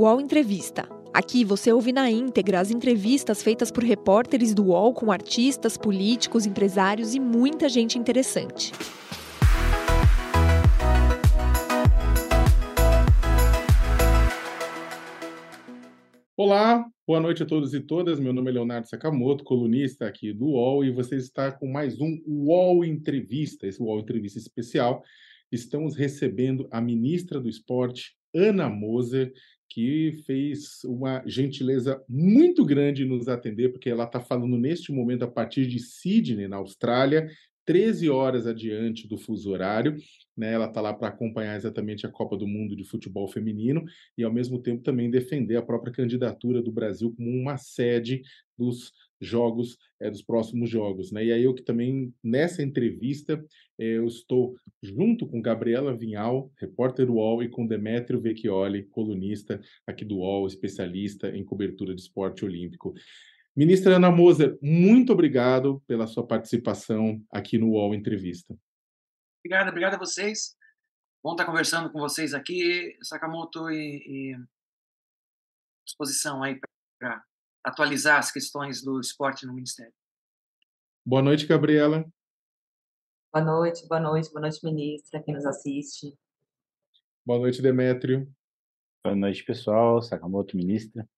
UOL Entrevista. Aqui você ouve na íntegra as entrevistas feitas por repórteres do UOL com artistas, políticos, empresários e muita gente interessante. Olá, boa noite a todos e todas. Meu nome é Leonardo Sakamoto, colunista aqui do UOL, e você está com mais um UOL Entrevista, esse UOL Entrevista especial. Estamos recebendo a ministra do Esporte, Ana Moser, que fez uma gentileza muito grande nos atender, porque ela está falando neste momento a partir de Sydney, na Austrália, 13 horas adiante do fuso horário. Né, ela está lá para acompanhar exatamente a Copa do Mundo de Futebol Feminino e, ao mesmo tempo, também defender a própria candidatura do Brasil como uma sede dos jogos, é, dos próximos jogos. Né? E aí eu que também, nessa entrevista, é, eu estou junto com Gabriela Vinhal, repórter do UOL, e com Demétrio Vecchioli, colunista aqui do UOL, especialista em cobertura de esporte olímpico. Ministra Ana Moser, muito obrigado pela sua participação aqui no UOL Entrevista. Obrigado, obrigado a vocês. Bom estar conversando com vocês aqui, Sakamoto, e, e disposição aí para atualizar as questões do esporte no Ministério. Boa noite, Gabriela. Boa noite, boa noite, boa noite, ministra, quem nos assiste. Boa noite, Demétrio. Boa noite, pessoal. Sakamoto, ministra.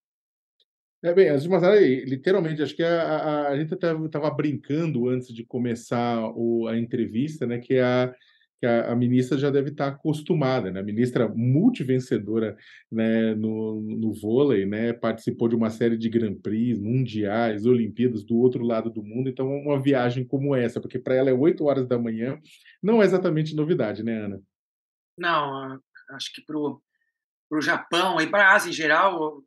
É bem, antes de mais nada, literalmente, acho que a, a, a gente estava brincando antes de começar o, a entrevista, né? Que a, que a, a, ministra já deve estar acostumada, né? A ministra multivencedora né, no, no vôlei, né? Participou de uma série de Grand Prix, mundiais, Olimpíadas do outro lado do mundo. Então, uma viagem como essa, porque para ela é 8 horas da manhã, não é exatamente novidade, né, Ana? Não, acho que para o Japão e para a Ásia em geral,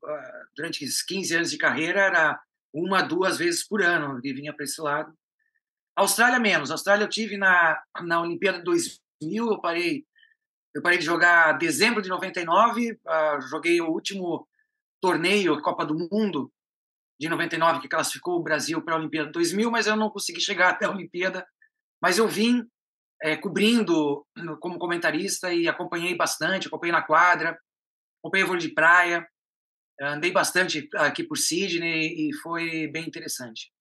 durante esses 15 anos de carreira, era uma, duas vezes por ano que vinha para esse lado. Austrália menos. Austrália eu tive na, na Olimpíada 2000, eu parei, eu parei de jogar dezembro de 99, uh, joguei o último torneio, Copa do Mundo de 99, que classificou o Brasil para a Olimpíada 2000, mas eu não consegui chegar até a Olimpíada. Mas eu vim é, cobrindo como comentarista e acompanhei bastante, acompanhei na quadra, acompanhei vôlei de praia, andei bastante aqui por Sydney e foi bem interessante.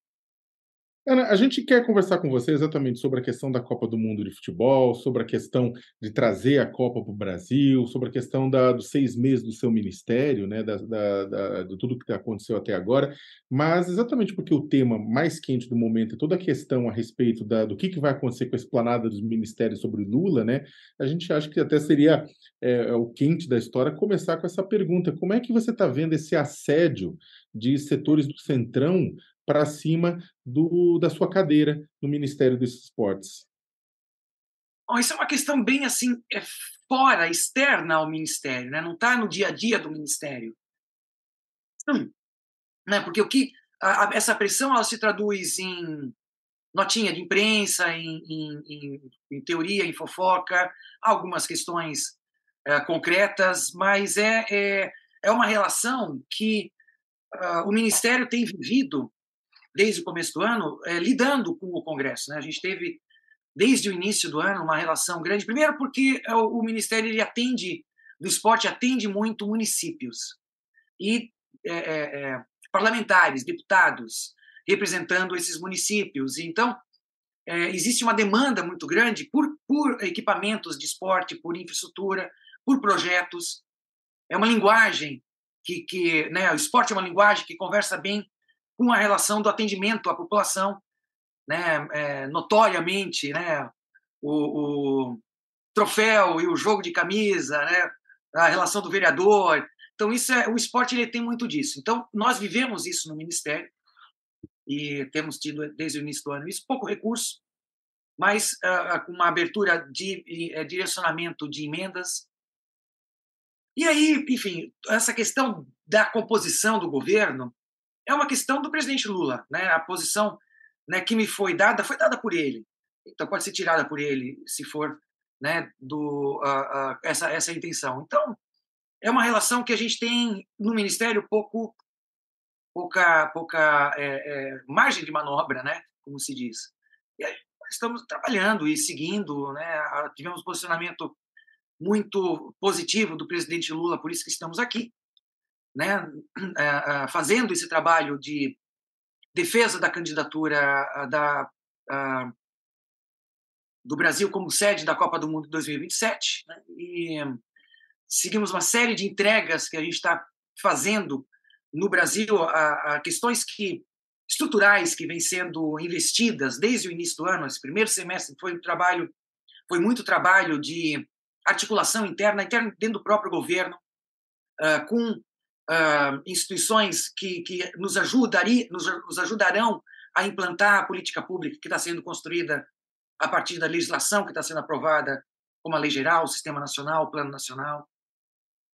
Ana, a gente quer conversar com você exatamente sobre a questão da Copa do Mundo de Futebol, sobre a questão de trazer a Copa para o Brasil, sobre a questão da, dos seis meses do seu ministério, né, da, da, da de tudo que aconteceu até agora, mas exatamente porque o tema mais quente do momento é toda a questão a respeito da, do que, que vai acontecer com a esplanada dos ministérios sobre Lula, né, a gente acha que até seria é, o quente da história começar com essa pergunta: como é que você está vendo esse assédio de setores do Centrão para cima do, da sua cadeira no Ministério dos Esportes? Bom, isso é uma questão bem assim, é fora, externa ao Ministério, né? não está no dia a dia do Ministério. Hum, né? Porque o que a, a, essa pressão ela se traduz em notinha de imprensa, em, em, em, em teoria, em fofoca, algumas questões é, concretas, mas é, é, é uma relação que uh, o Ministério tem vivido desde o começo do ano, é, lidando com o Congresso. Né? A gente teve, desde o início do ano, uma relação grande. Primeiro, porque é, o, Ministério ele atende, do esporte, atende muito municípios e é, parlamentares, deputados, representando esses municípios. Então, existe uma demanda muito grande por, por equipamentos de esporte, por infraestrutura, por projetos. É uma linguagem que, que né, o esporte é uma linguagem que conversa bem com a relação do atendimento à população, né, é, notoriamente, né, o, o, troféu e o jogo de camisa, né, a relação do vereador. Então isso é o esporte ele tem muito disso. Então nós vivemos isso no ministério e temos tido desde o início do ano isso pouco recurso, mas uh, com uma abertura de uh, direcionamento de emendas. E aí, enfim, essa questão da composição do governo é uma questão do presidente Lula, né? A posição né, que me foi dada foi dada por ele, então pode ser tirada por ele se for né, do uh, uh, essa essa intenção. Então é uma relação que a gente tem no ministério pouco pouca pouca é, é, margem de manobra, né? Como se diz. E aí, estamos trabalhando e seguindo, né? Tivemos um posicionamento muito positivo do presidente Lula, por isso que estamos aqui. Né, fazendo esse trabalho de defesa da candidatura da, do Brasil como sede da Copa do Mundo 2027, né, e seguimos uma série de entregas que a gente está fazendo no Brasil a, a, questões que estruturais que vêm sendo investidas desde o início do ano. Esse primeiro semestre foi um trabalho, foi muito trabalho de articulação interna, interna dentro do próprio governo, uh, com uh, instituições que, que nos, ajudaria, nos, nos ajudarão a implantar a política pública que está sendo construída a partir da legislação que está sendo aprovada, como a Lei Geral, o Sistema Nacional, o Plano Nacional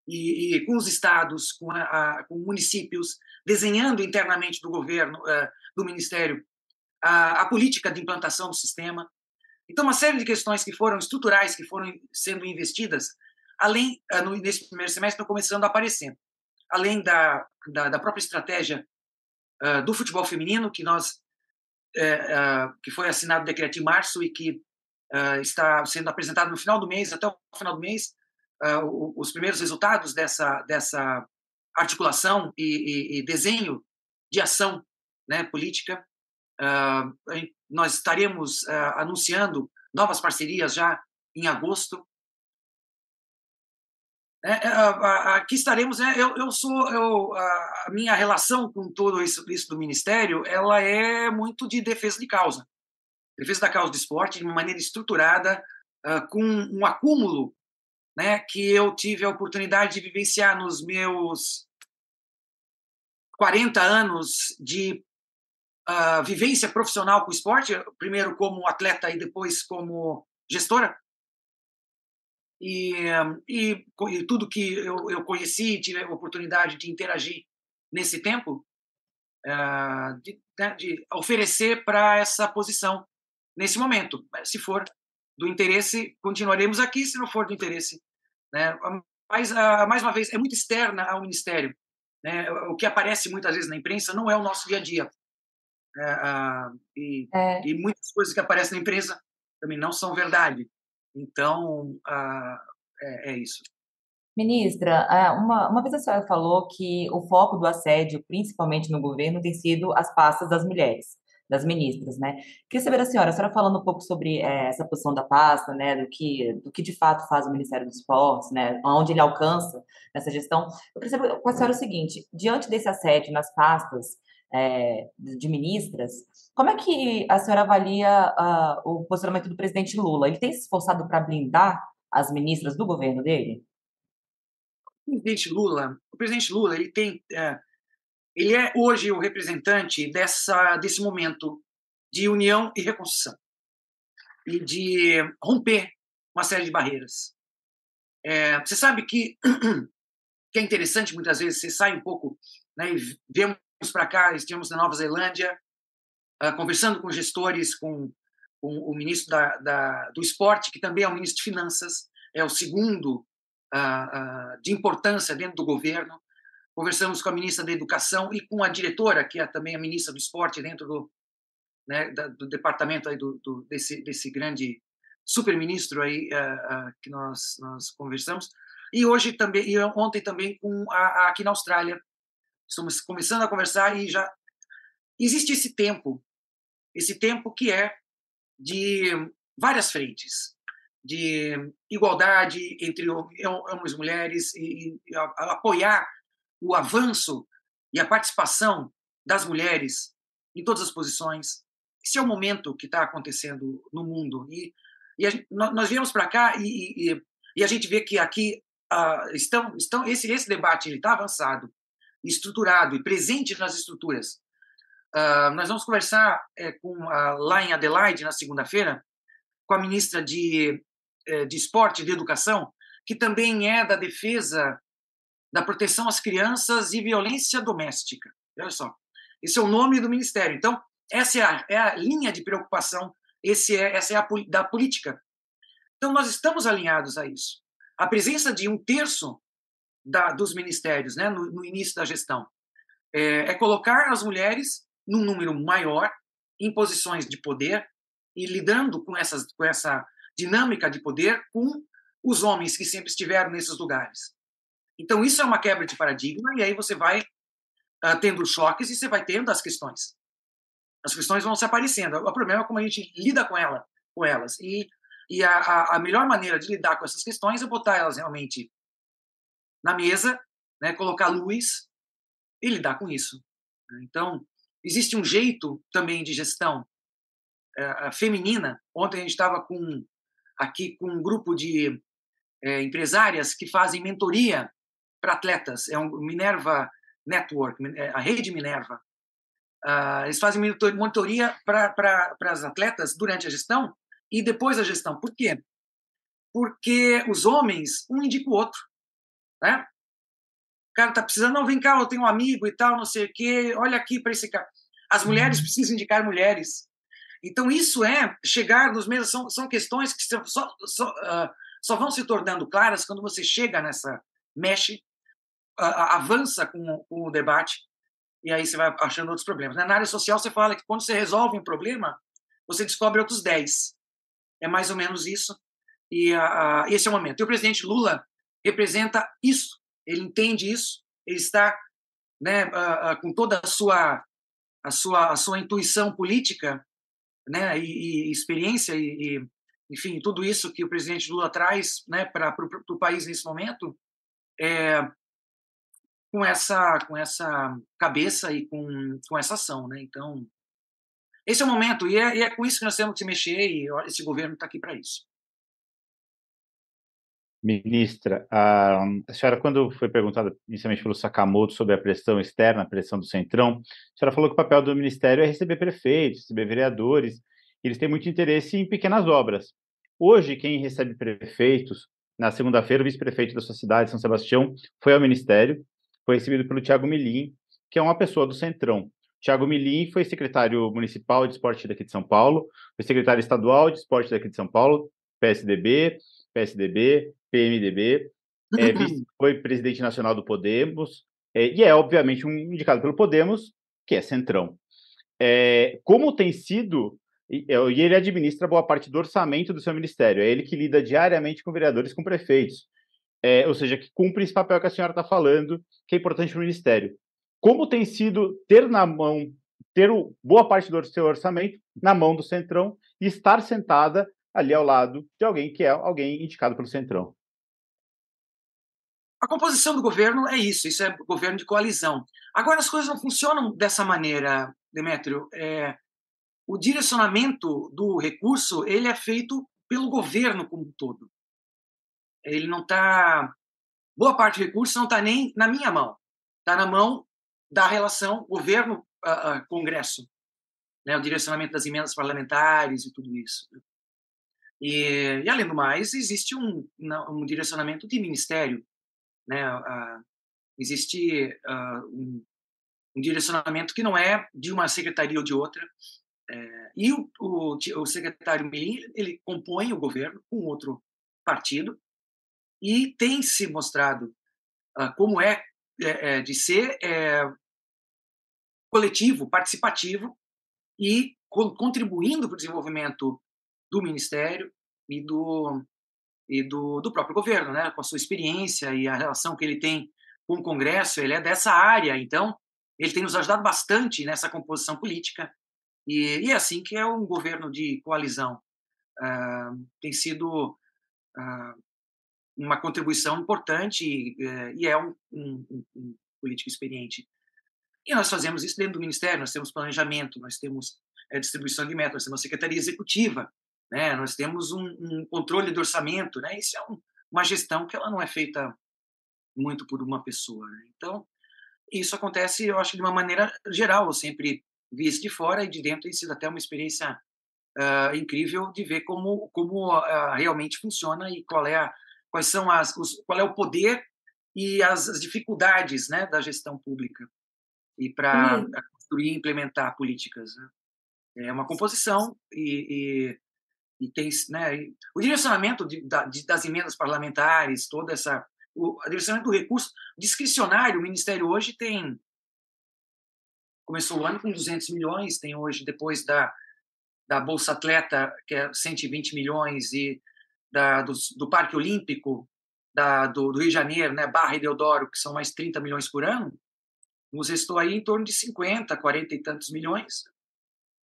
e, e com os estados, com, a, a, com, municípios, desenhando internamente do governo, uh, do Ministério, a, a, política de implantação do sistema. Então, uma série de questões que foram estruturais, que foram sendo investidas, além, no, nesse primeiro semestre, estão começando a aparecer. Além da, da, da própria estratégia uh, do futebol feminino, que nós que foi assinado o decreto em março e que está sendo apresentado no final do mês, até o final do mês, uh, os primeiros resultados dessa, dessa articulação e, e, e desenho de ação né, política. Uh, nós estaremos uh, anunciando novas parcerias já em agosto. É, é aqui estaremos. Né, eu, eu sou eu, a minha relação com tudo isso, isso do ministério, ela é muito de defesa de causa, defesa da causa do esporte de uma maneira estruturada, uh, com um acúmulo né, que eu tive a oportunidade de vivenciar nos meus 40 anos de uh, vivência profissional com o esporte, primeiro como atleta e depois como gestora. E, e, e tudo que eu, eu conheci, tive a oportunidade de interagir nesse tempo, uh, de, né, de oferecer para essa posição nesse momento. Se for do interesse, continuaremos aqui, se não for do interesse, né? Mas, ah, mais uma vez, é muito externa ao Ministério. Né? O que aparece muitas vezes na imprensa não é o nosso dia a dia. É, ah, e, é. e, muitas coisas que aparecem na imprensa também não são verdade. Então, ah, é, é isso. Ministra, uma, uma vez a senhora falou que o foco do assédio, principalmente no governo, tem sido as pastas das mulheres das ministras, né? Queria saber da senhora, a senhora falando um pouco sobre é, essa posição da pasta, né, do que, do que de fato faz o Ministério dos Esportes, né, onde ele alcança nessa gestão. Eu queria saber com a senhora o seguinte, diante desse assédio nas pastas é, de ministras, como é que a senhora avalia uh, o posicionamento do presidente Lula? Ele tem se esforçado para blindar as ministras do governo dele? O presidente Lula, o presidente Lula, ele tem é, ele é hoje o representante dessa, desse momento de união e reconstrução e de romper uma série de barreiras. É, você sabe que, que é interessante muitas vezes, você sai um pouco, né, e vemos para cá, estivemos na Nova Zelândia, uh, conversando com gestores, com, com o ministro da, da, do esporte, que também é o ministro de finanças, é o segundo uh, uh, de importância dentro do governo, conversamos com a ministra da Educação e com a diretora, que é também a ministra do Esporte, dentro do, né, do departamento aí do, do, desse, desse grande super-ministro aí que nós, nós conversamos. E hoje também, e ontem também com a, a, aqui na Austrália, estamos começando a conversar e já existe esse tempo, esse tempo que é de várias frentes, de igualdade entre homens e mulheres e, e apoiar o avanço e a participação das mulheres em todas as posições. Esse é o momento que está acontecendo no mundo. E, e a, nós viemos para cá e, e, e, a gente vê que aqui uh, estão, estão esse, esse debate está avançado, estruturado e presente nas estruturas. Uh, nós vamos conversar é, com, uh, lá em Adelaide, na segunda-feira, com a ministra de, eh, de Esporte e de Educação, que também é da defesa da proteção às crianças e violência doméstica. Olha só, esse é o nome do ministério. Então, essa é a, é a linha de preocupação, esse é, essa é a da política. Então, nós estamos alinhados a isso. A presença de um terço da, dos ministérios né, no, no, início da gestão é, é colocar as mulheres num número maior em posições de poder e lidando com, essas, com essa dinâmica de poder com os homens que sempre estiveram nesses lugares. Então, isso é uma quebra de paradigma, e aí você vai uh, tendo choques e você vai tendo as questões. As questões vão se aparecendo. O problema é como a gente lida com, ela, com elas. E, e a, a melhor maneira de lidar com essas questões é botar elas realmente na mesa, né, colocar luz e lidar com isso. Então, existe um jeito também de gestão uh, feminina. Ontem a gente estava com aqui com um grupo de é, empresárias que fazem mentoria para atletas. É um Minerva Network, é, a rede Minerva. Uh, eles fazem monitoria para as atletas durante a gestão e depois da gestão. Por quê? Porque os homens, um indica o outro. Né? O cara está precisando, não, vem cá, eu tenho um amigo e tal, não sei o quê, olha aqui para esse cara. As mulheres uhum. precisam indicar mulheres. Então, isso é chegar nos mesmos, são, são questões que só, só, uh, só vão se tornando claras quando você chega nessa, mexe, uh, avança com, com, o debate, e aí você vai achando outros problemas. Na área social, você fala que quando você resolve um problema, você descobre outros 10. É mais ou menos isso, e uh, esse é o momento. E o presidente Lula representa isso, ele entende isso, ele está né, com toda a sua, a sua, a sua intuição política né, e, e experiência e, e, enfim, tudo isso que o presidente Lula traz né, para o país nesse momento, é, com essa com essa cabeça e com, com essa ação, né? Então, esse é o momento e é, e é com isso que nós temos que se mexer e esse governo está aqui para isso. Ministra, a, a, senhora, quando foi perguntada inicialmente pelo Sakamoto sobre a pressão externa, a pressão do Centrão, a senhora falou que o papel do Ministério é receber prefeitos, receber vereadores, eles têm muito interesse em pequenas obras. Hoje, quem recebe prefeitos, na segunda-feira, o vice-prefeito da sua cidade, São Sebastião, foi ao Ministério, foi recebido pelo Tiago Milim, que é uma pessoa do Centrão. Tiago Milim foi secretário municipal de esporte daqui de São Paulo, foi secretário estadual de esporte daqui de São Paulo, PSDB, PSDB, PMDB, é, foi presidente nacional do Podemos, é, e é, obviamente, um indicado pelo Podemos, que é Centrão. É, como tem sido, e, é, e ele administra boa parte do orçamento do seu ministério, é ele que lida diariamente com vereadores, com prefeitos, é, ou seja, que cumpre esse papel que a senhora está falando, que é importante para o ministério. Como tem sido ter na mão, ter o, boa parte do seu orçamento na mão do Centrão e estar sentada ali ao lado de alguém que é alguém indicado pelo Centrão? A composição do governo é isso, isso é governo de coalizão. Agora, as coisas não funcionam dessa maneira, Demétrio. É, o direcionamento do recurso ele é feito pelo governo como um todo. Ele não está. Boa parte do recurso não está nem na minha mão, está na mão da relação governo-congresso, né, o direcionamento das emendas parlamentares e tudo isso. E, e além do mais, existe um, um direcionamento de ministério né? Uh, existe uh, um, um, direcionamento que não é de uma secretaria ou de outra. É, e o, o, o secretário Mirim, ele compõe o governo com outro partido e tem se mostrado uh, como é, é, é de ser é, coletivo, participativo e co contribuindo para o desenvolvimento do ministério e do e do, do próprio governo, né? com a sua experiência e a relação que ele tem com o Congresso, ele é dessa área, então ele tem nos ajudado bastante nessa composição política, e, e é assim que é um governo de coalizão. Uh, tem sido uh, uma contribuição importante e, uh, e é um, um, um, político experiente. E nós fazemos isso dentro do Ministério, nós temos planejamento, nós temos é, distribuição de metas, nós temos secretaria executiva, né? Nós temos um, um controle do orçamento, né? Isso é um, uma gestão que ela não é feita muito por uma pessoa. Né? Então, isso acontece, eu acho, de uma maneira geral. Eu sempre vi isso de fora e de dentro tem sido até uma experiência uh, incrível de ver como, como uh, realmente funciona e qual é a, quais são as, os, qual é o poder e as, as dificuldades né, da gestão pública e para construir e implementar políticas. Né? É uma composição e, e tem né, o direcionamento de, de, das emendas parlamentares, toda essa o direcionamento do recurso discricionário. O Ministério hoje tem começou o ano com 200 milhões, tem hoje depois da da Bolsa Atleta que é 120 milhões e da, do, do Parque Olímpico da, do, do, Rio de Janeiro, né, Barra e Deodoro, que são mais 30 milhões por ano, nos restou aí em torno de 50, 40 e tantos milhões.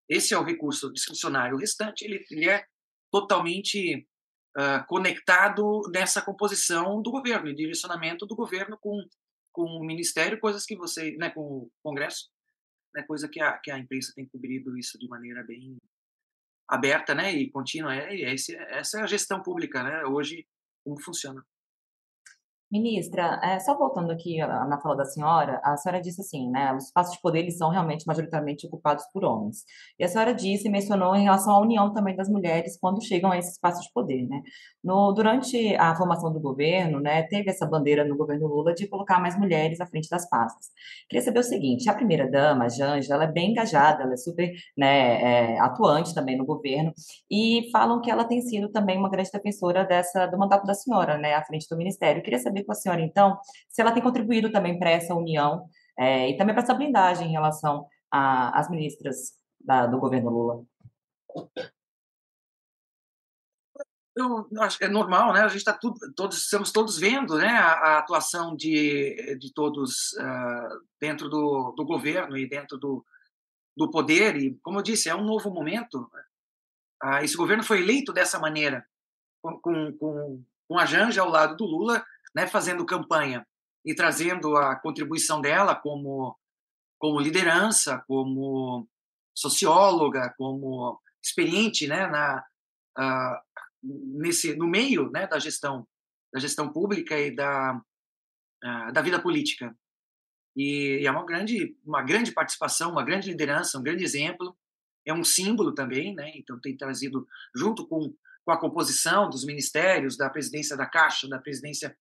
Esse é o recurso discricionário. O restante ele, ele é totalmente uh, conectado nessa composição do governo, e direcionamento do governo com, com o ministério, coisas que você, né, com o Congresso, né, coisa que a, que a imprensa tem cobrido isso de maneira bem aberta, né, e contínua. É, é esse, essa é a gestão pública, né, hoje como funciona. Ministra, é, só voltando aqui na fala da senhora, a senhora disse assim, né, os espaços de poder são realmente majoritariamente ocupados por homens. E a senhora disse e mencionou em relação à união também das mulheres quando chegam a esses espaços de poder, né? No, durante a formação do governo, né, teve essa bandeira no governo Lula de colocar mais mulheres à frente das pastas. Queria saber o seguinte, a primeira-dama, a Janja, ela é bem engajada, ela é super né, é, atuante também no governo, e falam que ela tem sido também uma grande defensora dessa, do mandato da senhora, né, à frente do ministério. Queria saber com a senhora, então, se ela tem contribuído também para essa união é, e também para essa blindagem em relação às ministras da, do governo Lula. Eu é normal, né? A gente está tudo, todos estamos todos vendo, né, a, a atuação de, de todos uh, dentro do, do governo e dentro do, do poder e, como eu disse, é um novo momento. Uh, esse governo foi eleito dessa maneira, com, com, com a Janja ao lado do Lula, né, fazendo campanha e trazendo a contribuição dela como, como liderança, como socióloga, como experiente né, na, uh, nesse, no meio né, da gestão da gestão pública e da, uh, da vida política. E, e, é uma grande, uma grande participação, uma grande liderança, um grande exemplo. É um símbolo também, né? então tem trazido, junto com, com a composição dos ministérios, da presidência da Caixa, da presidência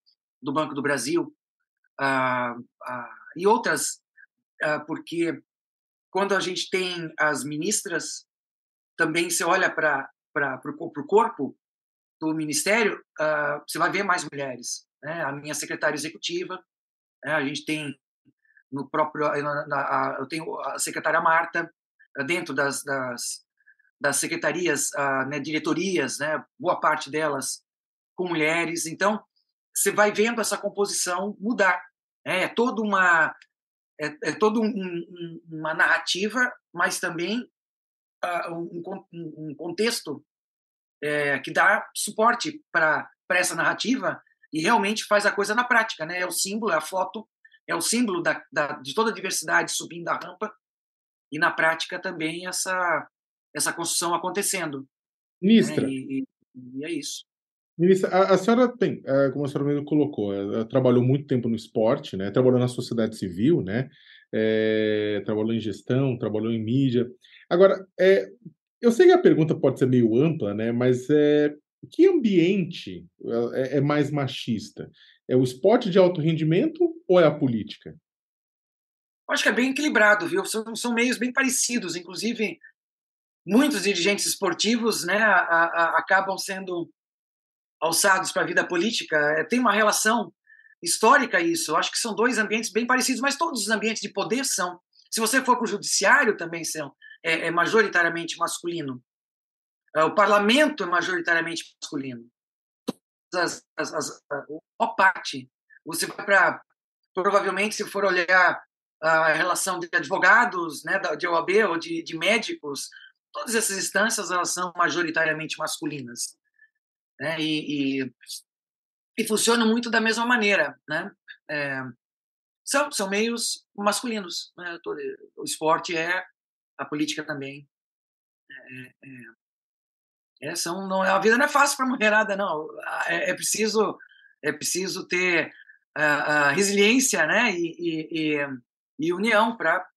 do Banco do Brasil ah, ah, e outras, ah, porque quando a gente tem as ministras, também você olha para o corpo do ministério, você vai ver mais mulheres. Né? A minha secretária executiva, né? a gente tem no próprio, na, na, eu tenho a secretária Marta dentro das, das, das secretarias, né, diretorias, né, boa parte delas com mulheres. Então, você vai vendo essa composição mudar. É, é toda uma é, é toda um, um, uma narrativa, mas também uh, um, um, contexto é, que dá suporte para essa narrativa e realmente faz a coisa na prática, né? É o símbolo, é a foto, é o símbolo da, da, de toda a diversidade subindo a rampa e na prática também essa essa construção acontecendo. Ministra. Né? E, e, e é isso. Ministra, a, a, senhora tem, é, como a senhora mesmo colocou, trabalhou muito tempo no esporte, né? Trabalhou na sociedade civil, né? É, trabalhou em gestão, trabalhou em mídia. Agora, é, eu sei que a pergunta pode ser meio ampla, né? Mas é, que ambiente é, é mais machista? É o esporte de alto rendimento ou é a política? Acho que é bem equilibrado, viu? São, são meios bem parecidos, inclusive muitos dirigentes esportivos, né, a, a, acabam sendo alçados para a vida política, é, tem uma relação histórica isso. Eu acho que são dois ambientes bem parecidos, mas todos os ambientes de poder são. Se você for para o judiciário, também são. É, é majoritariamente masculino. É, o parlamento é majoritariamente masculino. As, as, as, a parte. Você vai para. Provavelmente, se for olhar a relação de advogados, né, de OAB ou de, de médicos, todas essas instâncias elas são majoritariamente masculinas né? E, e, e funcionam muito da mesma maneira, né? É, são, são meios masculinos. Né? O esporte é, a política também. É, é, é são, não, a vida não é fácil para a mulherada, não. É, é, preciso, é preciso ter a, a resiliência né? e, e, e, e união para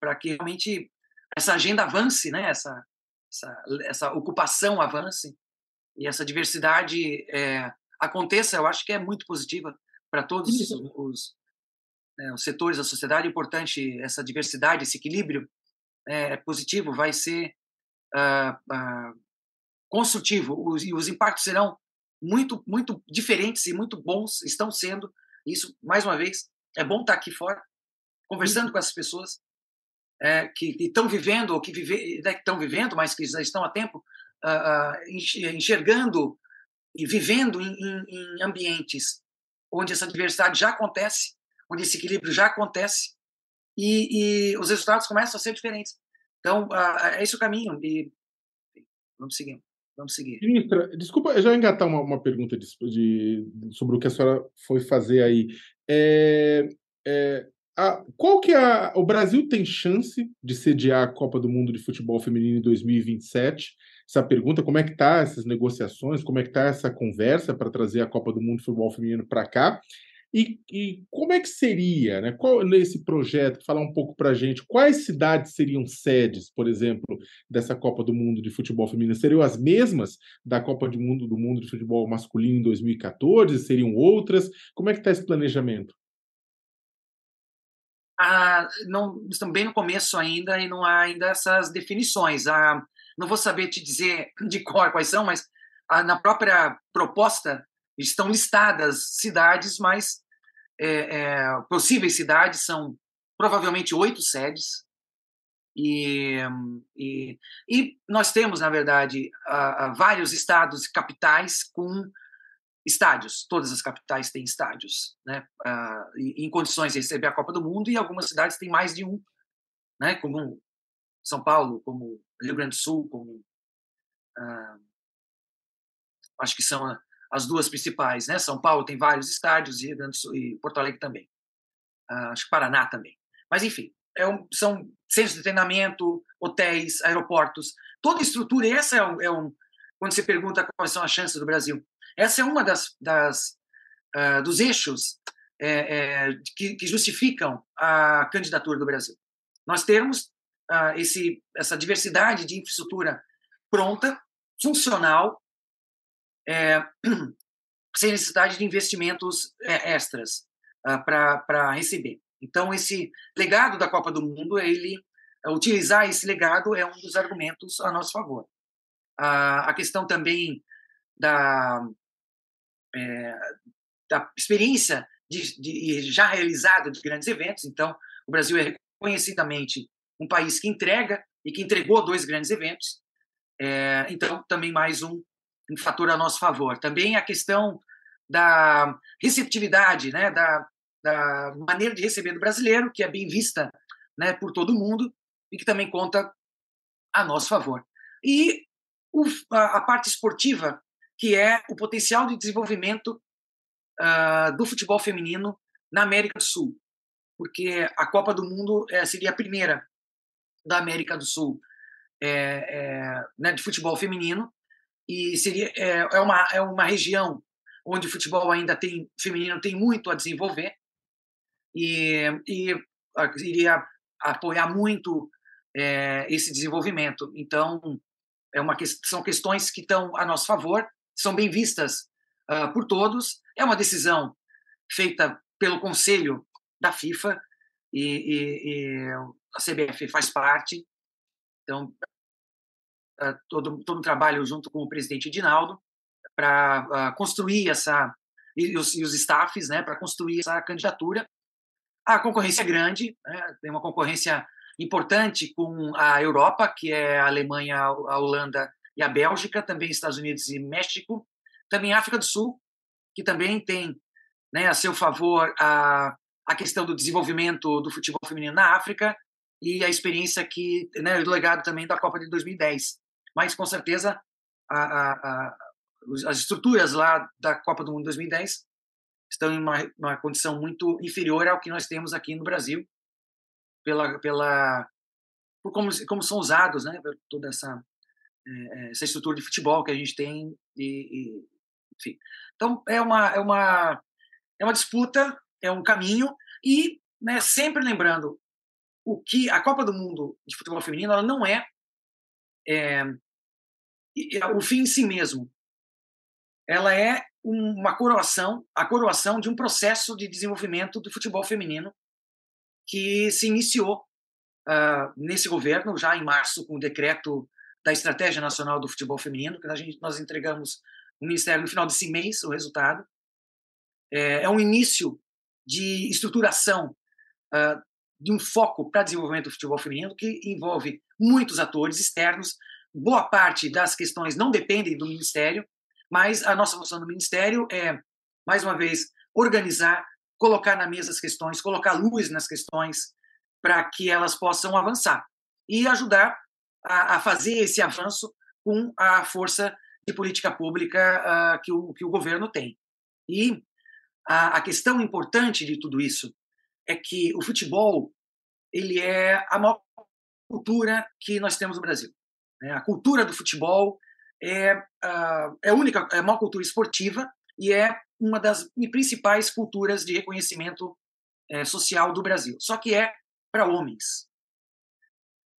para que realmente essa agenda avance, né? essa, essa, essa ocupação avance e essa diversidade é, aconteça, eu acho que é muito positiva para todos os, é, os, setores da sociedade. É importante essa diversidade, esse equilíbrio é, positivo, vai ser uh, uh, construtivo os, e os impactos serão muito, muito diferentes e muito bons, estão sendo. Isso, mais uma vez, é bom estar aqui fora, conversando com essas pessoas é, que estão vivendo, ou que, vive, né, estão vivendo, mas que já estão há tempo, enxergando e vivendo em, em, em ambientes onde essa diversidade já acontece, onde esse equilíbrio já acontece, e, e os resultados começam a ser diferentes. Então, uh, é esse o caminho. E vamos seguir. Vamos seguir. Ministra, desculpa, já engatar uma, uma pergunta de, de, sobre o que a senhora foi fazer aí. É, é, a, qual que é a, o Brasil tem chance de sediar a Copa do Mundo de Futebol Feminino em 2027? Essa pergunta, como é que tá essas negociações, como é que tá essa conversa para trazer a Copa do Mundo de Futebol Feminino para cá? E, e, como é que seria, né? Qual nesse projeto, falar um pouco para a gente, quais cidades seriam sedes, por exemplo, dessa Copa do Mundo de Futebol Feminino? Seriam as mesmas da Copa do Mundo do Mundo de Futebol Masculino em 2014? Seriam outras? Como é que está esse planejamento? Ah, não, estamos bem no começo ainda e não há ainda essas definições. Ah, não vou saber te dizer de cor quais são, mas ah, na própria proposta estão listadas cidades, mas é, é, possíveis cidades são provavelmente oito sedes. E, e, e, nós temos, na verdade, vários estados e capitais com estádios. Todas as capitais têm estádios, né? em condições de receber a Copa do Mundo, e algumas cidades têm mais de um, né? como São Paulo, como Rio Grande do Sul, como. acho que são as duas principais, né? São Paulo tem vários estádios e, e Porto Alegre também. Uh, acho que Paraná também. Mas, enfim, é um, são centros de treinamento, hotéis, aeroportos, toda estrutura. E essa é um, é um, quando você pergunta quais são as chances do Brasil, essa é uma das, das uh, dos eixos é, é, que, que, justificam a candidatura do Brasil. Nós temos uh, esse, essa diversidade de infraestrutura pronta, funcional, é, sem necessidade de investimentos é, extras uh, para receber. Então, esse legado da Copa do Mundo, ele utilizar esse legado é um dos argumentos a nosso favor. Uh, a questão também da, é, da experiência de, de, já realizada de grandes eventos. Então, o Brasil é reconhecidamente um país que entrega e que entregou dois grandes eventos. É, então, também mais um um fator a nosso favor. Também a questão da receptividade, né, da, da maneira de receber do brasileiro, que é bem vista né, por todo mundo e que também conta a nosso favor. E o, a, a, parte esportiva, que é o potencial de desenvolvimento uh, do futebol feminino na América do Sul, porque a Copa do Mundo é, seria a primeira da América do Sul é, é, né, de futebol feminino e seria é, é, uma é uma região onde o futebol ainda tem feminino tem muito a desenvolver e, e iria apoiar muito é, esse desenvolvimento. Então é uma são questões que estão a nosso favor, são bem vistas uh, por todos. É uma decisão feita pelo Conselho da FIFA e, e, e a CBF faz parte. Então uh, todo, todo um trabalho junto com o presidente Dinaldo para ah, construir essa e os, e os staffs, né, para construir essa candidatura. A concorrência é grande, né, tem uma concorrência importante com a Europa, que é a Alemanha, a Holanda e a Bélgica, também Estados Unidos e México, também África do Sul, que também tem né, a seu favor a, a questão do desenvolvimento do futebol feminino na África e a experiência que, né, do legado também da Copa de 2010 mas com certeza a, a, a, as estruturas lá da Copa do Mundo 2010 estão em uma, uma, condição muito inferior ao que nós temos aqui no Brasil, pela, pela por como, como são usados, né, toda essa é, essa estrutura de futebol que a gente tem e, e enfim. Então é uma é uma é uma disputa, é um caminho e né, sempre lembrando o que a Copa do Mundo de futebol feminino ela não é é, o fim em si mesmo. Ela é uma coroação, a coroação de um processo de desenvolvimento do futebol feminino que se iniciou uh, nesse governo já em março com o decreto da Estratégia Nacional do Futebol Feminino, que a gente, nós entregamos no Ministério no final desse mês o resultado. É, é um início de estruturação uh, de um foco para desenvolvimento do futebol feminino que envolve muitos atores externos. Boa parte das questões não dependem do Ministério, Mas a nossa função no Ministério é, mais uma vez, organizar, colocar na mesa as questões, colocar luz nas questões, para que elas possam avançar e ajudar a, a, fazer esse avanço com a força de política pública uh, que, o, que o governo tem. E a, a questão importante de tudo isso é que o futebol ele é a maior cultura que nós temos no Brasil. Né? A cultura do futebol é, uh, é a única, é a maior cultura esportiva e é uma das principais culturas de reconhecimento é, social do Brasil. Só que é para homens.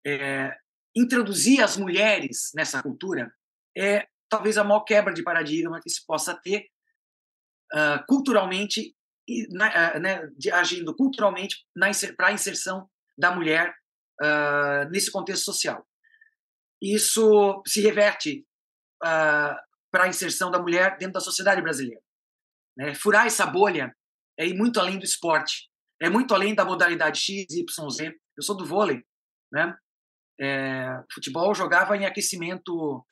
É, introduzir as mulheres nessa cultura é talvez a maior quebra de paradigma que se possa ter uh, culturalmente, na, uh, né, de, agindo culturalmente para a inserção da mulher uh, nesse contexto social. Isso se reverte para a inserção da mulher dentro da sociedade brasileira. Né? Furar essa bolha é ir muito além do esporte, é muito além da modalidade X, Y, Z. Eu sou do vôlei, né? É, futebol jogava em aquecimento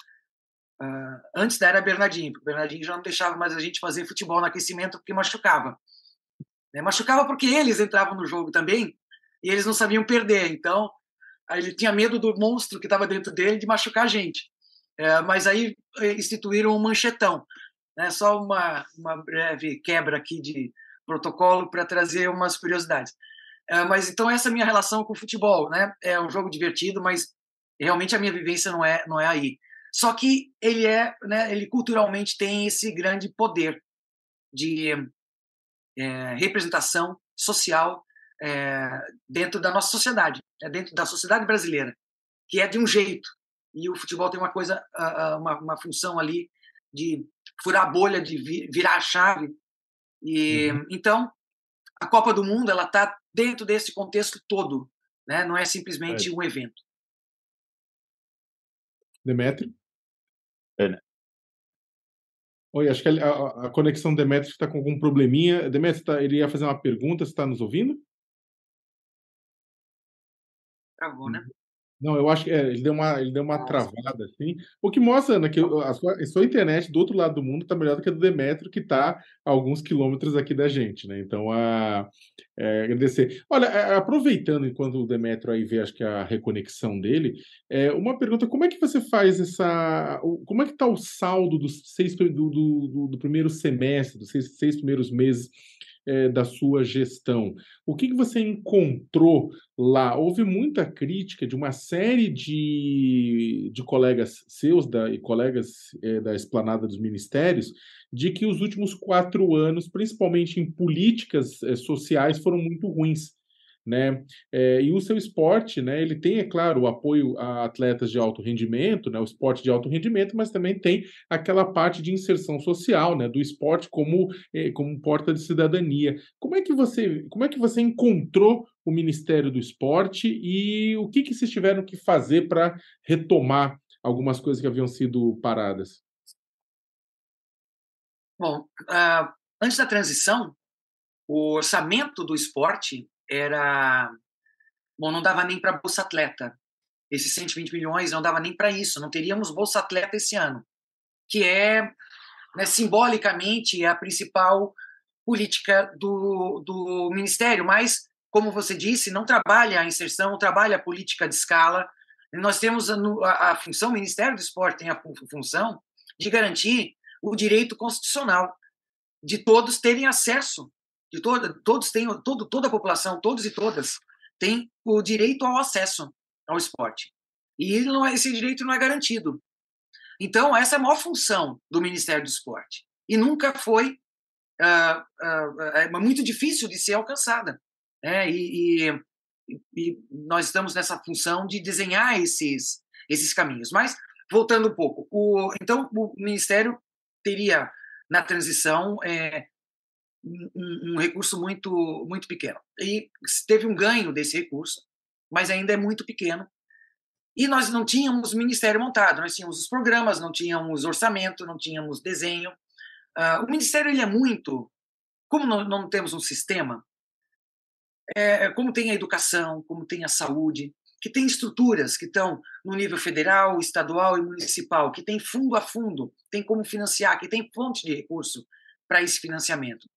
Uh, antes da era Bernardinho, Bernardinho já não deixava mais a gente fazer futebol no aquecimento porque machucava. Né? Machucava porque eles entravam no jogo também e eles não sabiam perder. Então, ele tinha medo do monstro que estava dentro dele de machucar a gente. É, mas aí eh, instituíram um manchetão. Né? Só uma, uma breve quebra aqui de protocolo para trazer umas curiosidades. É, mas então essa é a minha relação com o futebol. Né? É um jogo divertido, mas realmente a minha vivência não é, não é aí. Só que ele é, né, ele culturalmente tem esse grande poder de é, representação social é, dentro da nossa sociedade, é, dentro da sociedade brasileira, que é de um jeito. E o futebol tem uma coisa, uma, uma função ali de furar a bolha, de virar a chave. E uhum. então a Copa do Mundo ela está dentro desse contexto todo, né? Não é simplesmente é. um evento. Demetrio? Oi, acho que a, a conexão Demetrio está com algum probleminha. Demetrio, tá, ele ia fazer uma pergunta, você está nos ouvindo? Travou, né? Não, eu acho que é, ele deu uma, ele deu uma travada, assim. O que mostra, Ana, que a sua, a sua internet do outro lado do mundo está melhor do que a do Demetrio, que está a alguns quilômetros aqui da gente, né? Então, a, é, agradecer. Olha, é, aproveitando enquanto o Demetrio aí vê, acho que a reconexão dele, é, uma pergunta: como é que você faz essa. Como é que está o saldo dos seis, do, do, do, do primeiro semestre, dos seis, seis primeiros meses? É, da sua gestão. O que, que você encontrou lá? Houve muita crítica de uma série de, de colegas seus da, e colegas é, da esplanada dos ministérios de que os últimos quatro anos, principalmente em políticas é, sociais, foram muito ruins né? É, e o seu esporte, né? Ele tem, é claro, o apoio a atletas de alto rendimento, né? O esporte de alto rendimento, mas também tem aquela parte de inserção social, né? Do esporte como é, como porta de cidadania. Como é que você como é que você encontrou o Ministério do Esporte e o que que vocês tiveram que fazer para retomar algumas coisas que haviam sido paradas? Bom, uh, antes da transição, o orçamento do esporte era. Bom, não dava nem para Bolsa Atleta. Esses 120 milhões não dava nem para isso. Não teríamos Bolsa Atleta esse ano, que é né, simbolicamente a principal política do, do Ministério, mas, como você disse, não trabalha a inserção, trabalha a política de escala. Nós temos a, a, a função, o Ministério do Esporte tem a função de garantir o direito constitucional de todos terem acesso de toda, todos têm, todo, toda a população, todos e todas, têm o direito ao acesso ao esporte. E é, esse direito não é garantido. Então, essa é a maior função do Ministério do Esporte. E nunca foi uh, uh, é muito difícil de ser alcançada. Né? E, e, e, nós estamos nessa função de desenhar esses, esses caminhos. Mas, voltando um pouco, o, então o Ministério teria, na transição, é, um, um, recurso muito, muito pequeno. E teve um ganho desse recurso, mas ainda é muito pequeno. E nós não tínhamos ministério montado, nós tínhamos os programas, não tínhamos orçamento, não tínhamos desenho. Uh, o ministério ele é muito, como não, não temos um sistema, é, como tem a educação, como tem a saúde, que tem estruturas que estão no nível federal, estadual e municipal, que tem fundo a fundo, tem como financiar, que tem fonte de recurso para esse financiamento.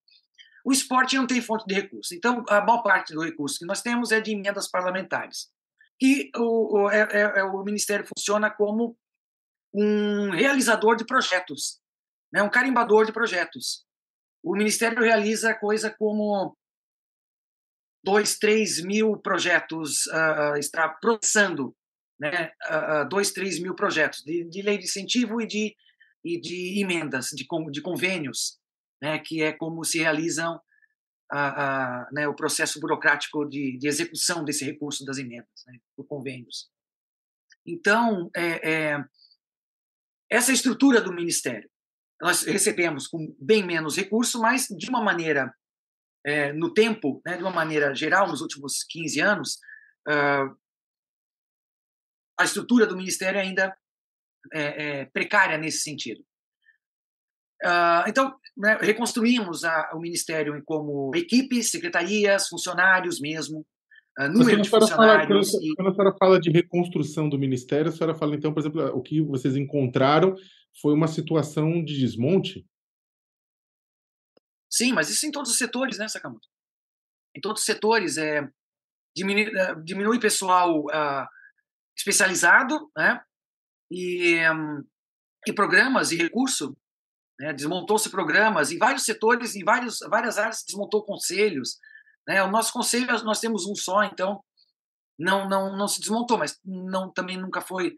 O esporte não tem fonte de recurso, então a maior parte do recurso que nós temos é de emendas parlamentares. E o, o, é, é, é o Ministério funciona como um realizador de projetos, né, um carimbador de projetos. O Ministério realiza coisa como dois, três mil projetos, uh, está processando né, uh, dois, três mil projetos de, de, lei de incentivo e de, e de emendas, de, de convênios, né, que é como se realizam a, né, o processo burocrático de, de, execução desse recurso das emendas, né, convênios. Então, é, é, essa estrutura do Ministério, nós recebemos com bem menos recurso, mas de uma maneira é, no tempo, né, de uma maneira geral, nos últimos 15 anos, uh, a estrutura do Ministério ainda é, é precária nesse sentido. Uh, então, né, reconstruímos a, o Ministério como equipe, secretarias, funcionários mesmo, uh, número de funcionários. Fala, quando, e... quando a senhora fala de reconstrução do Ministério, a senhora fala, então, por exemplo, o que vocês encontraram foi uma situação de desmonte? Sim, mas isso em todos os setores, né, Sakamoto? Em todos os setores, é, diminui, é, diminui pessoal uh, especializado, né? E, um, e programas e recurso, né? desmontou-se programas em vários setores, em vários, várias áreas, desmontou conselhos. Né? O nosso conselho, nós temos um só, então não, não, não se desmontou, mas não, também nunca foi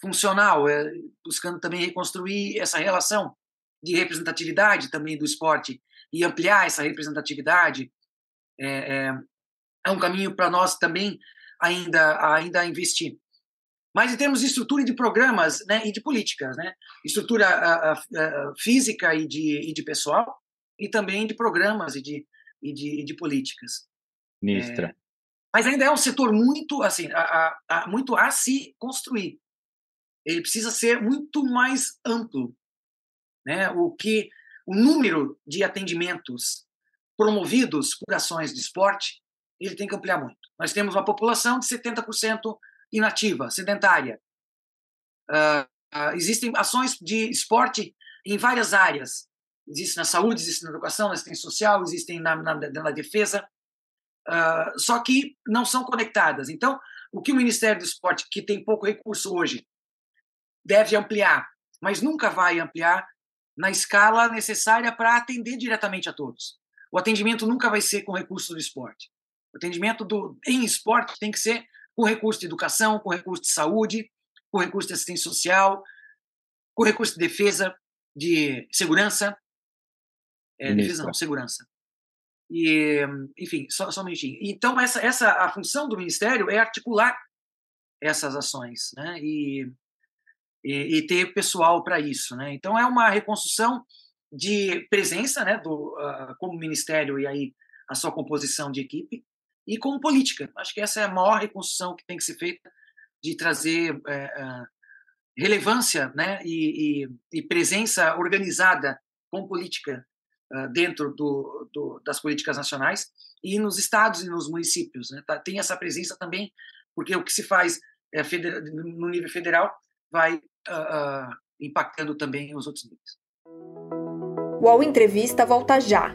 funcional, é, buscando também reconstruir essa relação de representatividade também do esporte e ampliar essa representatividade é, é, é um caminho para nós também ainda ainda investir. Mas em termos de estrutura e de programas né, e de políticas, né? estrutura a, a, a, física e de, e de pessoal, e também de programas e de, e de, e de políticas. Ministra. É, mas ainda é um setor muito assim a, a, muito a se construir. Ele precisa ser muito mais amplo. Né? O que o número de atendimentos promovidos por ações de esporte, ele tem que ampliar muito. Nós temos uma população de 70% inativa, sedentária. Uh, uh, existem ações de esporte em várias áreas. Existe na saúde, existe na educação, assistência social, existem na, na, na defesa, uh, só que não são conectadas. Então, o que o Ministério do Esporte, que tem pouco recurso hoje, deve ampliar, mas nunca vai ampliar na escala necessária para atender diretamente a todos. O atendimento nunca vai ser com recursos do esporte. O atendimento do, em esporte tem que ser com recurso de educação, com recurso de saúde, com recurso de assistência social, com recurso de defesa, de segurança. É, defesa não, segurança. E, enfim, só, só um minutinho. Então, essa, essa, a função do Ministério é articular essas ações, né? E e, e ter pessoal para isso, né? Então é uma reconstrução de presença, né, do uh, como ministério e aí a sua composição de equipe e como política. Acho que essa é a maior reconstrução que tem que ser feita de trazer uh, relevância, né, e, e, e, presença organizada com política uh, dentro do, do, das políticas nacionais e nos estados e nos municípios. Né? Tá, tem essa presença também, porque o que se faz é, no nível federal vai uh, uh, impactando também os outros níveis. O Entrevista volta já.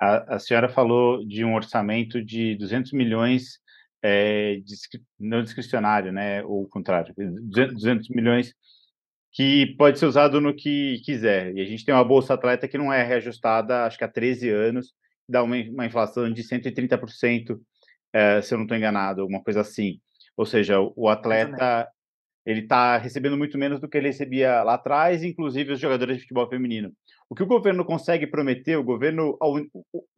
A, a, senhora falou de um orçamento de 200 milhões, é, de, não discricionário, né? Ou o contrário, 200 milhões que pode ser usado no que quiser. E a gente tem uma bolsa atleta que não é reajustada, acho que há 13 anos, dá uma, uma inflação de 130%, é, se eu não estou enganado, alguma coisa assim. Ou seja, o atleta ele está recebendo muito menos do que ele recebia lá atrás, inclusive os jogadores de futebol feminino. O que o governo consegue prometer, o governo,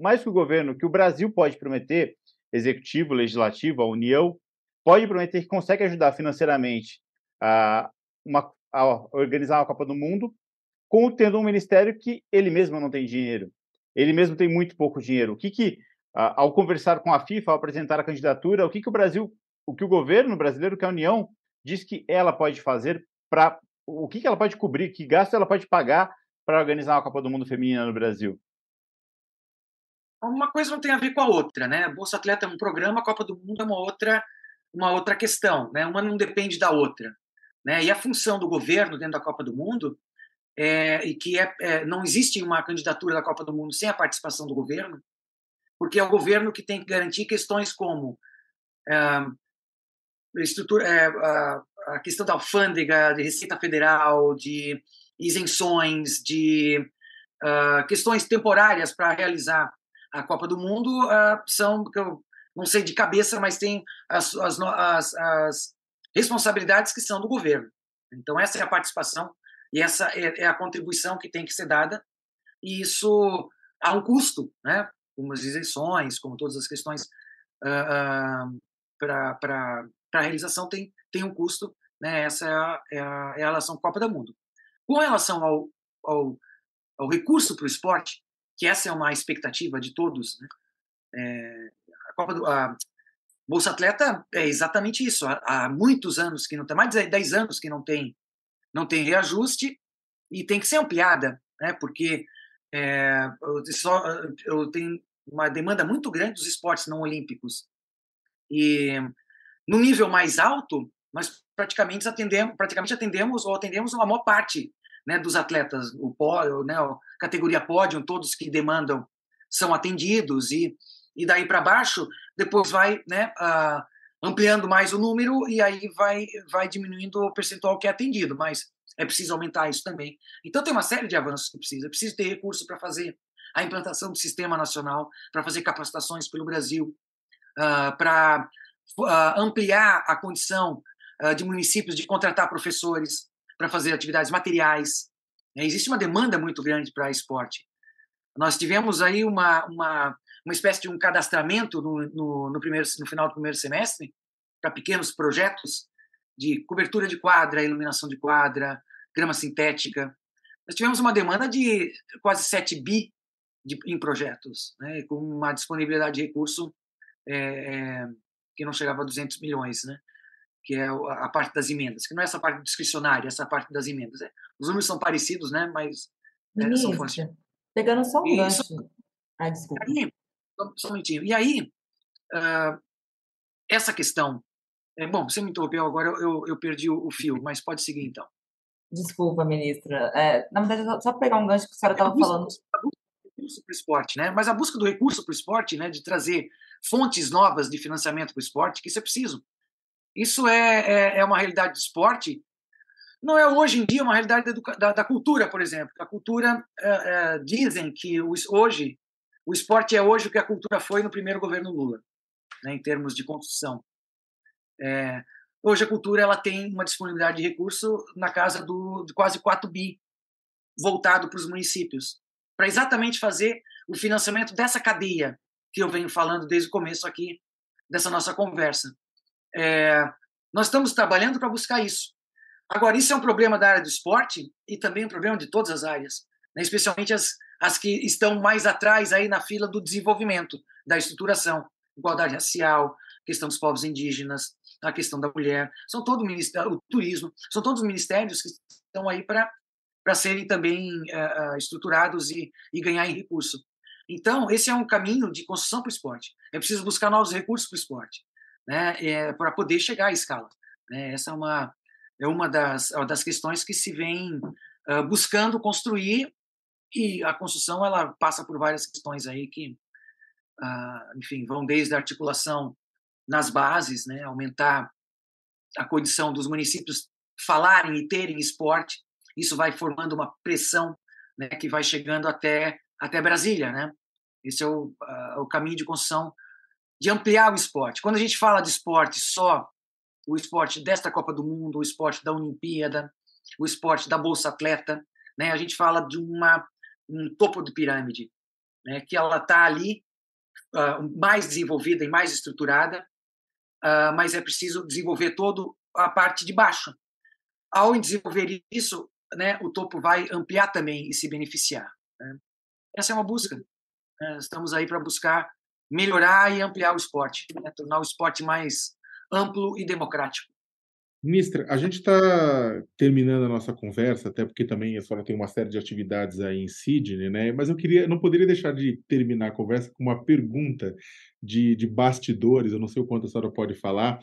mais que o governo, que o Brasil pode prometer, executivo, legislativo, a União, pode prometer que consegue ajudar financeiramente a, uma, a organizar a Copa do Mundo, com tendo um ministério que ele mesmo não tem dinheiro. Ele mesmo tem muito pouco dinheiro. O que, que ao conversar com a FIFA, ao apresentar a candidatura, o que, que o Brasil, o que o governo brasileiro, que a União, diz que ela pode fazer para. O que, que ela pode cobrir, que gasto ela pode pagar para organizar uma Copa do Mundo Feminina no Brasil? Uma coisa não tem a ver com a outra, né? Bolsa Atleta é um programa, a Copa do Mundo é uma outra, uma outra questão, né? Uma não depende da outra, né? E a função do governo dentro da Copa do Mundo é, e que é, é, não existe uma candidatura da Copa do Mundo sem a participação do governo, porque é o governo que tem que garantir questões como é, estrutura, é, a, a, questão da alfândega, de Receita Federal, de isenções, de uh, questões temporárias para realizar a Copa do Mundo, uh, são, eu não sei de cabeça, mas tem as, as, as, as, responsabilidades que são do governo. Então, essa é a participação e essa é, é a contribuição que tem que ser dada, e isso há um custo, né? como as isenções, como todas as questões uh, para para a realização tem, tem um custo, né? essa é a, é, a, é a relação Copa do Mundo. Com relação ao, ao, ao recurso para o esporte, que essa é uma expectativa de todos, né? é, a Copa do, a Bolsa Atleta é exatamente isso. Há, há, muitos anos que não tem, mais de 10 anos que não tem, não tem reajuste e tem que ser ampliada, né? porque é, eu, só, eu tenho uma demanda muito grande dos esportes não olímpicos. E no nível mais alto, nós praticamente atendemos, praticamente atendemos ou atendemos a maior parte né, dos atletas, o pódio, né, a categoria pódio, todos que demandam são atendidos e, e daí para baixo depois vai né, uh, ampliando mais o número e aí vai, vai diminuindo o percentual que é atendido, mas é preciso aumentar isso também. Então tem uma série de avanços que precisa. É preciso ter recurso para fazer a implantação do sistema nacional, para fazer capacitações pelo Brasil, uh, para uh, ampliar a condição uh, de municípios de contratar professores para fazer atividades materiais. É, existe uma demanda muito grande para esporte. Nós tivemos aí uma, uma, uma espécie de um cadastramento no, no, no, primeiro, no final do primeiro semestre para pequenos projetos de cobertura de quadra, iluminação de quadra, grama sintética. Nós tivemos uma demanda de quase 7 bi de, em projetos, né, com uma disponibilidade de recurso é, é, que não chegava a 200 milhões, né? Que é a parte das emendas, que não é essa parte discricionária, essa parte das emendas. É. Os números são parecidos, né? mas é, são fontes. Pegando só um e gancho. Isso, ah, desculpa. Aí, só um minutinho. E aí, uh, essa questão. É, bom, você me interrompeu agora, eu, eu perdi o, o, fio, mas pode seguir então. Desculpa, ministra. É, na verdade, só pegar um gancho que a senhora estava falando. A busca do recurso para o esporte, né? Mas a busca do recurso para o esporte, né, de trazer fontes novas de financiamento para o esporte, que isso é preciso. Isso é, é, é, uma realidade do esporte, não é hoje em dia uma realidade da, da, da cultura, por exemplo. A cultura, é, é, dizem que o, hoje, o esporte é hoje o que a cultura foi no primeiro governo Lula, né, em termos de construção. É, hoje a cultura ela tem uma disponibilidade de recurso na casa do, quase 4 bi voltado para os municípios, para exatamente fazer o financiamento dessa cadeia que eu venho falando desde o começo aqui dessa nossa conversa. É, nós estamos trabalhando para buscar isso. Agora, isso é um problema da área do esporte e também um problema de todas as áreas, né? especialmente as, as que estão mais atrás aí na fila do desenvolvimento, da estruturação, igualdade racial, questão dos povos indígenas, a questão da mulher, são todo o, o turismo, são todos os ministérios que estão aí para serem também uh, estruturados e, e ganhar em recurso. Então, esse é um caminho de construção para o esporte. É preciso buscar novos recursos para o esporte, né, é, para poder chegar à escala. Né? Essa é uma, é uma das, das questões que se vem uh, buscando construir e a construção ela passa por várias questões aí que, uh, enfim, vão desde a articulação nas bases, né, aumentar a condição dos municípios falarem e terem esporte, isso vai formando uma pressão né, que vai chegando até até Brasília, né? Esse é o, uh, o caminho de construção de ampliar o esporte. Quando a gente fala de esporte só o esporte desta Copa do Mundo, o esporte da Olimpíada, o esporte da Bolsa Atleta. Né? A gente fala de uma, um topo de pirâmide, né? que ela está ali uh, mais desenvolvida e mais estruturada, uh, mas é preciso desenvolver toda a parte de baixo. Ao desenvolver isso, né, o topo vai ampliar também e se beneficiar. Né? Essa é uma busca. Estamos aí para buscar melhorar e ampliar o esporte, né? tornar o esporte mais amplo e democrático. Ministra, a gente está terminando a nossa conversa, até porque também a senhora tem uma série de atividades aí em Sydney, né? Mas eu queria, não poderia deixar de terminar a conversa com uma pergunta de, de bastidores, eu não sei o quanto a senhora pode falar,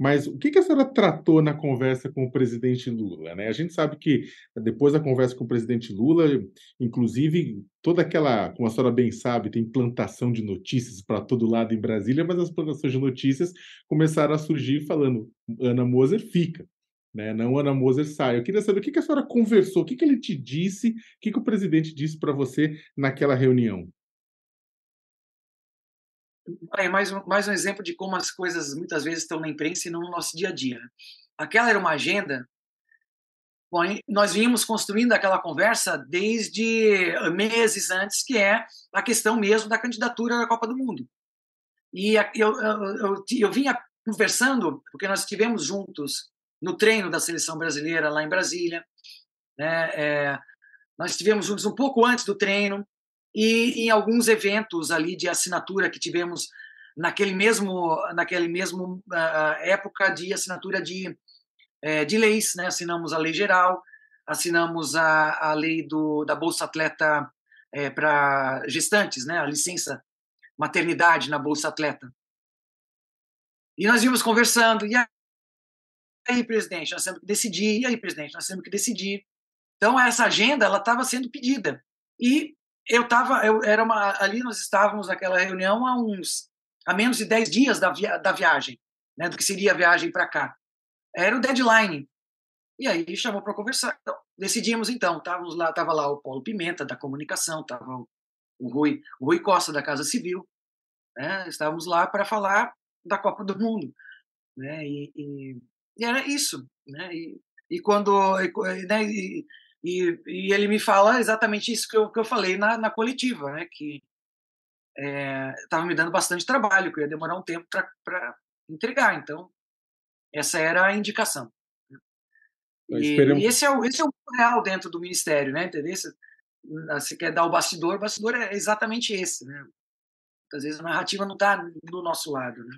mas o que, a senhora tratou na conversa com o presidente Lula? Né? A gente sabe que depois da conversa com o presidente Lula, inclusive toda aquela, como a senhora bem sabe, tem plantação de notícias para todo lado em Brasília, mas as plantações de notícias começaram a surgir falando Ana Moser fica. Né? Não Ana Moser sai. Eu queria saber o que, que a senhora conversou, o que, que ele te disse, o que, que o presidente disse para você naquela reunião. É mais um, mais um exemplo de como as coisas muitas vezes estão na imprensa e não no nosso dia a dia. Né? Aquela era uma agenda. Bom, nós vínhamos construindo aquela conversa desde meses antes, que é a questão mesmo da candidatura da Copa do Mundo. E eu, eu, eu, eu vinha conversando, porque nós estivemos juntos no treino da seleção brasileira lá em Brasília. Né? É, nós estivemos juntos um pouco antes do treino, e em alguns eventos ali de assinatura que tivemos naquele mesmo naquele mesmo uh, época de assinatura de uh, de leis, né? Assinamos a lei geral, assinamos a, a lei do da bolsa atleta eh, para gestantes, né? A licença maternidade na bolsa atleta. E nós íamos conversando e aí, presidente, nós temos que decidir. E aí, presidente, nós temos que decidir. Então essa agenda ela estava sendo pedida e eu estava, eu era uma, ali nós estávamos naquela reunião há uns, há menos de 10 dias da, via, da viagem, né, do que seria a viagem para cá. Era o deadline. E aí chamou para conversar. Então, decidimos então, estávamos lá, estava lá o Paulo Pimenta da comunicação, estava o, o Rui, o Rui Costa da Casa Civil, né, estávamos lá para falar da Copa do Mundo, né, e, e, e era isso, né, e, e quando, né, e, e, ele me fala exatamente isso que eu, que eu falei na, na coletiva, né? Que estava é, me dando bastante trabalho, que ia demorar um tempo para entregar. Então, essa era a indicação. E, e, esse, é o, esse é o real dentro do ministério, né? Entendeu? Você quer dar o bastidor, o bastidor é exatamente esse, né? Às vezes a narrativa não está do nosso lado, né?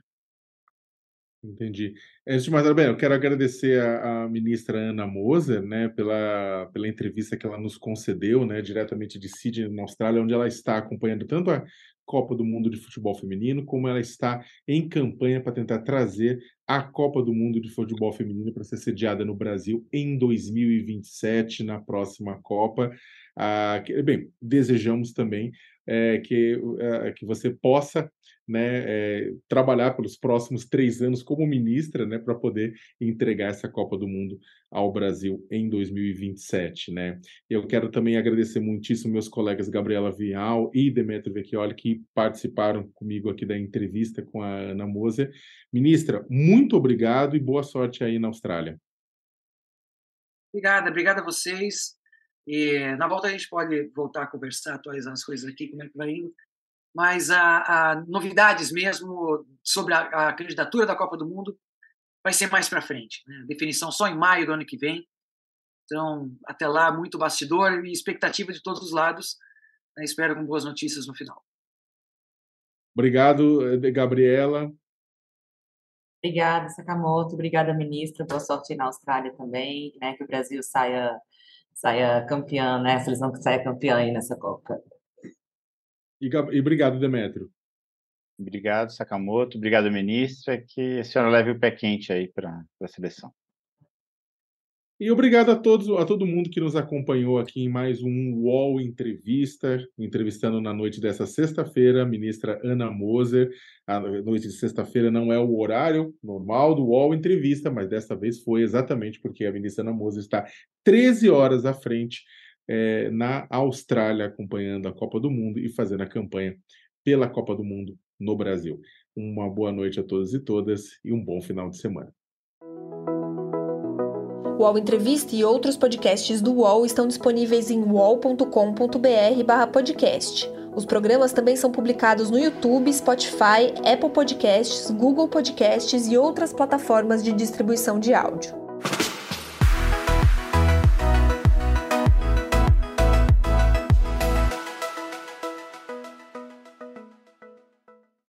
Entendi. Antes de mais nada, bem, eu quero agradecer a, ministra Ana Moser, né, pela, pela entrevista que ela nos concedeu, né, diretamente de Sydney, na Austrália, onde ela está acompanhando tanto a Copa do Mundo de Futebol Feminino, como ela está em campanha para tentar trazer a Copa do Mundo de Futebol Feminino para ser sediada no Brasil em 2027, na próxima Copa. Ah, que, bem, desejamos também é, que, é, que você possa né, é, trabalhar pelos próximos três anos como ministra, né, para poder entregar essa Copa do Mundo ao Brasil em 2027, né. Eu quero também agradecer muitíssimo meus colegas Gabriela Vial e Demetrio Vecchioli que participaram comigo aqui da entrevista com a Ana Moser. Ministra, muito obrigado e boa sorte aí na Austrália. Obrigada, obrigada a vocês. E na volta a gente pode voltar a conversar, atualizar as coisas aqui, como é que vai indo. Mas a, a novidades mesmo sobre a, a, candidatura da Copa do Mundo vai ser mais para frente. Né? Definição só em maio do ano que vem. Então, até lá, muito bastidor e expectativa de todos os lados. Né? Espero com boas notícias no final. Obrigado, eh, Gabriela. Obrigada, Sakamoto. Obrigada, ministra. Boa sorte na Austrália também, né? Que o Brasil saia saia campeã, né? A seleção que saia campeã aí nessa Copa. E, e obrigado, Demetrio. Obrigado, Sakamoto. Obrigado, ministra. Que a senhora leve o pé quente aí para a seleção. E obrigado a todos, a todo mundo que nos acompanhou aqui em mais um UOL Entrevista, entrevistando na noite dessa sexta-feira a ministra Ana Moser. A noite de sexta-feira não é o horário normal do UOL Entrevista, mas dessa vez foi exatamente porque a ministra Ana Moser está 13 horas à frente é, na Austrália, acompanhando a Copa do Mundo e fazendo a campanha pela Copa do Mundo no Brasil. Uma boa noite a todos e todas e um bom final de semana. O UOL Entrevista e outros podcasts do UOL estão disponíveis em uol.com.br/podcast. Os programas também são publicados no YouTube, Spotify, Apple Podcasts, Google Podcasts e outras plataformas de distribuição de áudio.